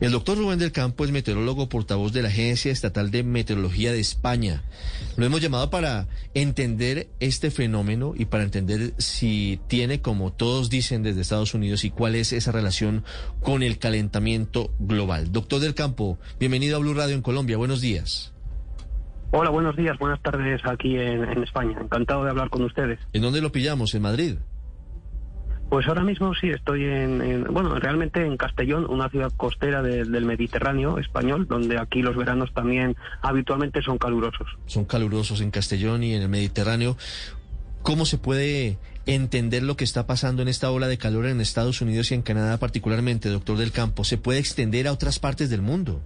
El doctor Rubén del Campo es meteorólogo portavoz de la Agencia Estatal de Meteorología de España. Lo hemos llamado para entender este fenómeno y para entender si tiene, como todos dicen desde Estados Unidos, y cuál es esa relación con el calentamiento global. Doctor del Campo, bienvenido a Blue Radio en Colombia. Buenos días. Hola, buenos días, buenas tardes aquí en, en España. Encantado de hablar con ustedes. ¿En dónde lo pillamos? ¿En Madrid? Pues ahora mismo sí estoy en, en- bueno, realmente en Castellón, una ciudad costera de- del Mediterráneo español, donde aquí los veranos también habitualmente son calurosos. Son calurosos en Castellón y en el Mediterráneo. ¿Cómo se puede entender lo que está pasando en esta ola de calor en Estados Unidos y en Canadá particularmente, doctor del Campo? ¿Se puede extender a otras partes del mundo?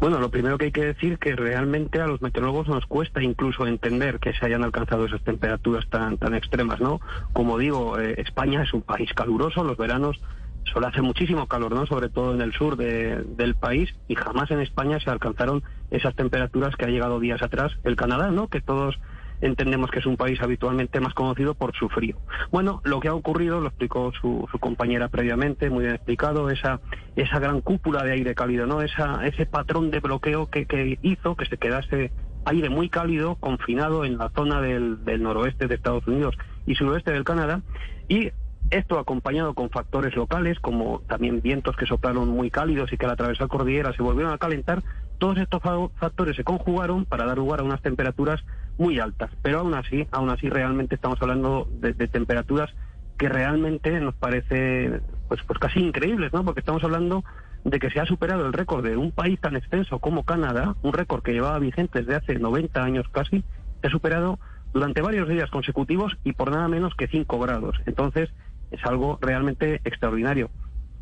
Bueno, lo primero que hay que decir que realmente a los meteorólogos nos cuesta incluso entender que se hayan alcanzado esas temperaturas tan tan extremas, ¿no? Como digo, eh, España es un país caluroso, los veranos suele hacer muchísimo calor, ¿no? Sobre todo en el sur de- del país y jamás en España se alcanzaron esas temperaturas que ha llegado días atrás el Canadá, ¿no? Que todos entendemos que es un país habitualmente más conocido por su frío. Bueno, lo que ha ocurrido, lo explicó su, compañera previamente, muy bien explicado, esa, esa gran cúpula de aire cálido, ¿no? Esa, ese patrón de bloqueo que, hizo que se quedase aire muy cálido, confinado en la zona del, del noroeste de Estados Unidos y suroeste del Canadá, y esto acompañado con factores locales, como también vientos que soplaron muy cálidos y que al atravesar cordillera se volvieron a calentar, todos estos fa- factores se conjugaron para dar lugar a unas temperaturas muy altas. Pero aún así, aún así realmente estamos hablando de, de temperaturas que realmente nos parece pues, pues casi increíbles, ¿no? Porque estamos hablando de que se ha superado el récord de un país tan extenso como Canadá, un récord que llevaba vigente desde hace 90 años casi, se ha superado durante varios días consecutivos y por nada menos que 5 grados. Entonces, es algo realmente extraordinario.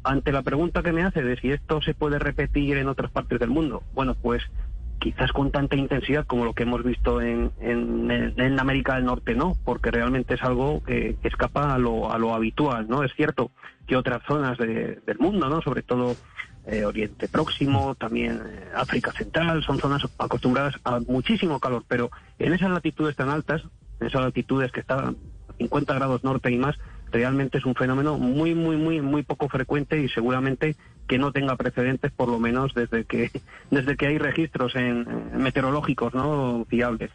Ante la pregunta que me hace de si esto se puede repetir en otras partes del mundo, bueno, pues quizás con tanta intensidad como lo que hemos visto en, en, en América del Norte, no, porque realmente es algo que, escapa a lo, a lo habitual, ¿no? Es cierto que otras zonas de- del mundo, ¿no? Sobre todo eh, Oriente Próximo, también eh, África Central, son zonas acostumbradas a muchísimo calor, pero en esas latitudes tan altas, en esas latitudes que están a 50 grados norte y más, realmente es un fenómeno muy, muy, muy, muy poco frecuente y seguramente que no tenga precedentes, por lo menos desde que, desde que hay registros en, meteorológicos, ¿no? Fiables.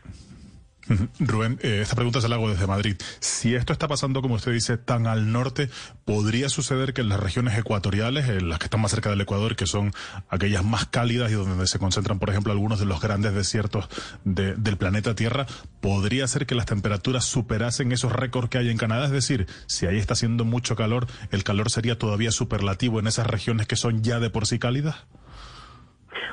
Rubén, eh, esta pregunta se la hago desde Madrid. Si esto está pasando, como usted dice, tan al norte, ¿podría suceder que en las regiones ecuatoriales, en las que están más cerca del Ecuador, que son aquellas más cálidas y donde se concentran, por ejemplo, algunos de los grandes desiertos de- del planeta Tierra, podría ser que las temperaturas superasen esos récords que hay en Canadá? Es decir, si ahí está haciendo mucho calor, ¿el calor sería todavía superlativo en esas regiones que son ya de por sí cálidas?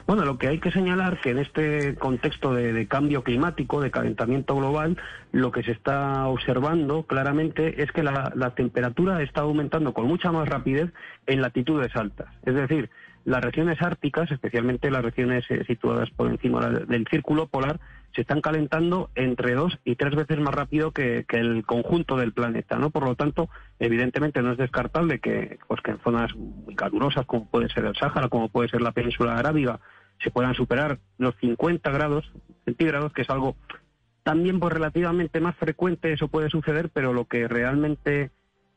Bueno, lo que hay que señalar que en este contexto de, cambio climático, de calentamiento global, lo que se está observando claramente es que la, la temperatura está aumentando con mucha más rapidez en latitudes altas. Es decir, las regiones árticas, especialmente las regiones eh, situadas por encima del círculo polar, se están calentando entre dos y tres veces más rápido que, el conjunto del planeta, ¿no? Por lo tanto, evidentemente no es descartable que, pues que en zonas muy calurosas, como puede ser el Sáhara, como puede ser la península arábiga, se puedan superar los 50 grados centígrados, que es algo también pues relativamente más frecuente, eso puede suceder, pero lo que realmente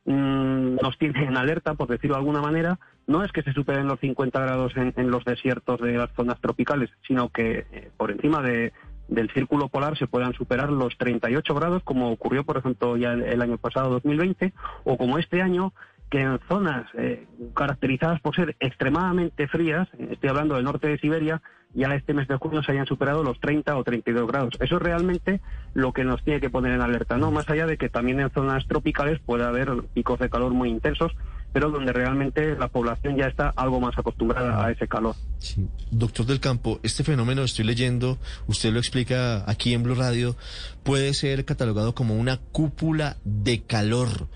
mm, nos tiene en alerta, por decirlo de alguna manera, no es que se superen los 50 grados en, en los desiertos de las zonas tropicales, sino que eh, por encima de, del círculo polar se puedan superar los 38 grados, como ocurrió, por ejemplo, ya el, año pasado, 2020, o como este año, que en zonas eh, caracterizadas por ser extremadamente frías, eh, estoy hablando del norte de Siberia, ya este mes de junio se hayan superado los 30 o 32 grados. Eso es realmente lo que nos tiene que poner en alerta, ¿no? Más allá de que también en zonas tropicales puede haber picos de calor muy intensos, pero donde realmente la población ya está algo más acostumbrada a ese calor. Sí. Doctor del Campo, este fenómeno, estoy leyendo, usted lo explica aquí en Blue Radio, puede ser catalogado como una cúpula de calor.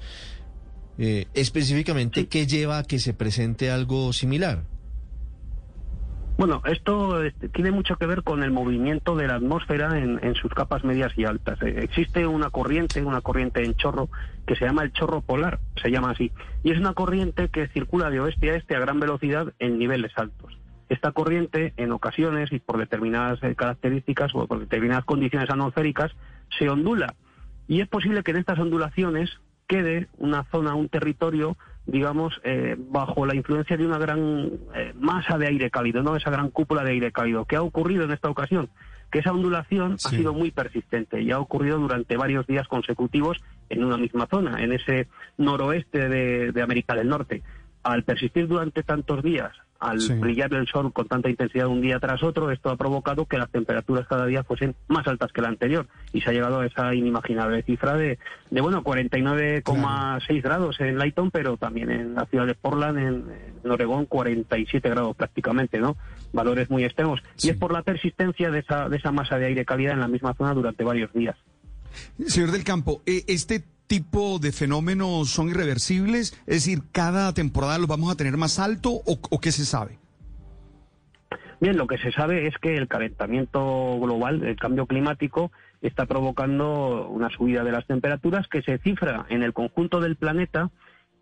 Eh, específicamente, ¿qué lleva a que se presente algo similar? Bueno, esto este, tiene mucho que ver con el movimiento de la atmósfera en, sus capas medias y altas. Eh, existe una corriente, una corriente en chorro, que se llama el chorro polar, se llama así, y es una corriente que circula de oeste a este a gran velocidad en niveles altos. Esta corriente, en ocasiones y por determinadas eh, características o por determinadas condiciones atmosféricas, se ondula. Y es posible que en estas ondulaciones quede una zona, un territorio digamos, eh, bajo la influencia de una gran eh, masa de aire cálido, ¿no? Esa gran cúpula de aire cálido. ¿Qué ha ocurrido en esta ocasión? Que esa ondulación ha sido muy persistente y ha ocurrido durante varios días consecutivos en una misma zona, en ese noroeste de América del Norte. Al persistir durante tantos días al brillar el sol con tanta intensidad un día tras otro, esto ha provocado que las temperaturas cada día fuesen más altas que la anterior y se ha llegado a esa inimaginable cifra de, de bueno, 49,6 grados en Lighton, pero también en la ciudad de Portland, en, Oregón, 47 grados prácticamente, ¿no? Valores muy extremos. Y es por la persistencia de esa, de esa masa de aire cálida en la misma zona durante varios días. Señor del Campo, eh, este tipo de fenómenos son irreversibles? Es decir, ¿cada temporada los vamos a tener más alto o, qué se sabe? Bien, lo que se sabe es que el calentamiento global, el cambio climático, está provocando una subida de las temperaturas que se cifra en el conjunto del planeta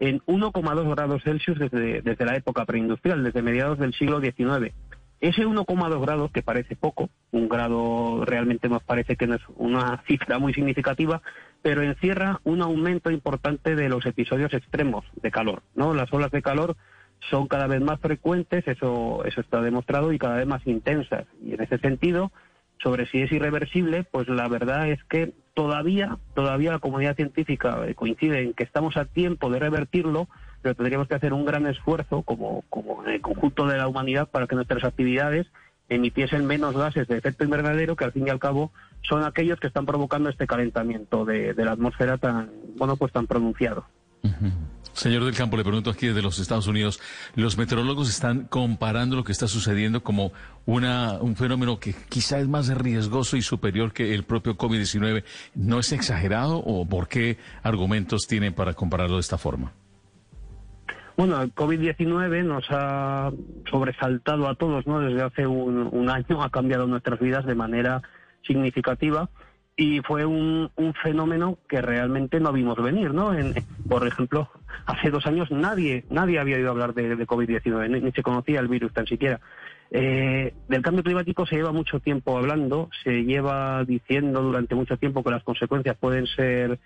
en 1,2 grados Celsius desde, desde la época preindustrial, desde mediados del siglo XIX. Ese 1,2 grados, que parece poco, un grado realmente nos parece que no es una cifra muy significativa, pero encierra un aumento importante de los episodios extremos de calor, ¿no? Las olas de calor son cada vez más frecuentes, eso, eso está demostrado, y cada vez más intensas. Y en ese sentido, sobre si es irreversible, pues la verdad es que todavía, todavía la comunidad científica eh, coincide en que estamos a tiempo de revertirlo, pero tendríamos que hacer un gran esfuerzo como, como en el conjunto de la humanidad para que nuestras actividades emitiesen menos gases de efecto invernadero que al fin y al cabo son aquellos que están provocando este calentamiento de, la atmósfera tan bueno pues tan pronunciado. Señor del Campo, le pregunto aquí desde los Estados Unidos, los meteorólogos están comparando lo que está sucediendo como una, un fenómeno que quizá es más riesgoso y superior que el propio COVID-19. ¿No es exagerado o por qué argumentos tienen para compararlo de esta forma? Bueno, el COVID-19 nos ha sobresaltado a todos, ¿no? Desde hace un, año ha cambiado nuestras vidas de manera significativa y fue un, fenómeno que realmente no vimos venir, ¿no? por ejemplo, hace dos años nadie nadie había oído hablar de, COVID-19, ni, se conocía el virus tan siquiera. Eh, del cambio climático se lleva mucho tiempo hablando, se lleva diciendo durante mucho tiempo que las consecuencias pueden ser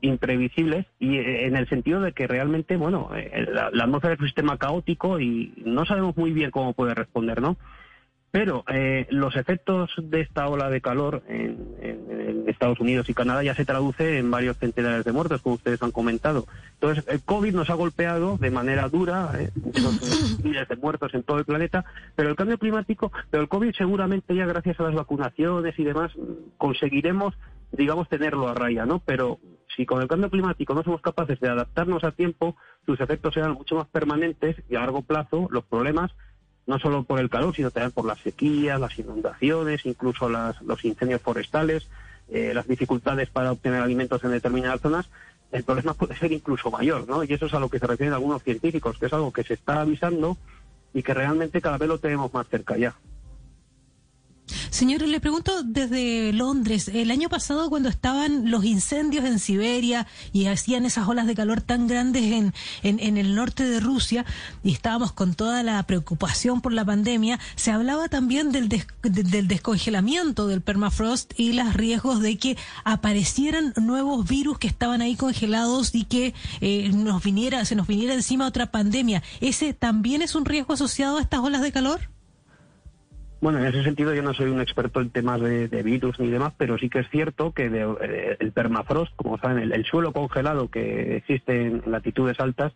imprevisibles y eh, en el sentido de que realmente, bueno, eh, la, atmósfera es un sistema caótico y no sabemos muy bien cómo puede responder, ¿no? Pero eh, los efectos de esta ola de calor en, Estados Unidos y Canadá ya se traduce en varios centenares de muertos, como ustedes han comentado. Entonces, el COVID nos ha golpeado de manera dura, eh, miles de muertos en todo el planeta, pero el cambio climático, pero el COVID seguramente ya gracias a las vacunaciones y demás conseguiremos, digamos, tenerlo a raya, ¿no? Pero si con el cambio climático no somos capaces de adaptarnos a tiempo, sus efectos serán mucho más permanentes y a largo plazo los problemas, no solo por el calor, sino también por las sequías, las inundaciones, incluso los incendios forestales, eh, las dificultades para obtener alimentos en determinadas zonas, el problema puede ser incluso mayor, ¿no? Y eso es a lo que se refieren algunos científicos, que es algo que se está avisando y que realmente cada vez lo tenemos más cerca ya. Señor, le pregunto desde Londres, el año pasado cuando estaban los incendios en Siberia y hacían esas olas de calor tan grandes en, en, el norte de Rusia y estábamos con toda la preocupación por la pandemia, se hablaba también del, del descongelamiento del permafrost y los riesgos de que aparecieran nuevos virus que estaban ahí congelados y que eh, nos viniera, se nos viniera encima otra pandemia. ¿Ese también es un riesgo asociado a estas olas de calor? Bueno, en ese sentido yo no soy un experto en temas de, virus ni demás, pero sí que es cierto que eh, el permafrost, como saben, el, suelo congelado que existe en, latitudes altas,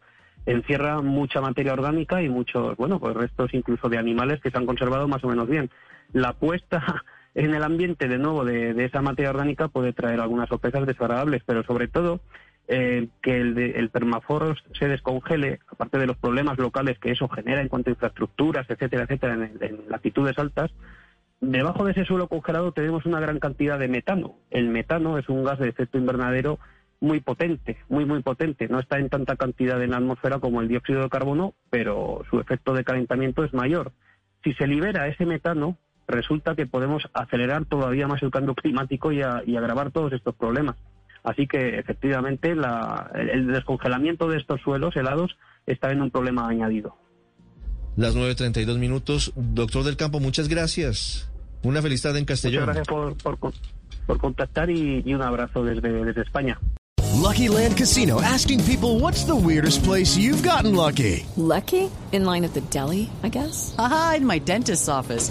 encierra mucha materia orgánica y muchos, bueno, pues restos incluso de animales que se han conservado más o menos bien. La puesta en el ambiente de nuevo de, de esa materia orgánica puede traer algunas sorpresas desagradables, pero sobre todo eh, que el, el permafrost se descongele, aparte de los problemas locales que eso genera en cuanto a infraestructuras, etcétera, etcétera, en, latitudes altas, debajo de ese suelo congelado tenemos una gran cantidad de metano. El metano es un gas de efecto invernadero muy potente, muy, muy potente. No está en tanta cantidad en la atmósfera como el dióxido de carbono, pero su efecto de calentamiento es mayor. Si se libera ese metano, resulta que podemos acelerar todavía más el cambio climático y, agravar todos estos problemas. Así que efectivamente el descongelamiento de estos suelos helados está en un problema añadido. Las 9.32 minutos. Doctor del Campo, muchas gracias. Una feliz tarde en Castellón. Muchas gracias por, por, contactar y, y un abrazo desde, desde España. Lucky Land Casino asking people what's the weirdest place you've gotten lucky. Lucky? In line at the deli, I guess. Aha, in my dentist's office.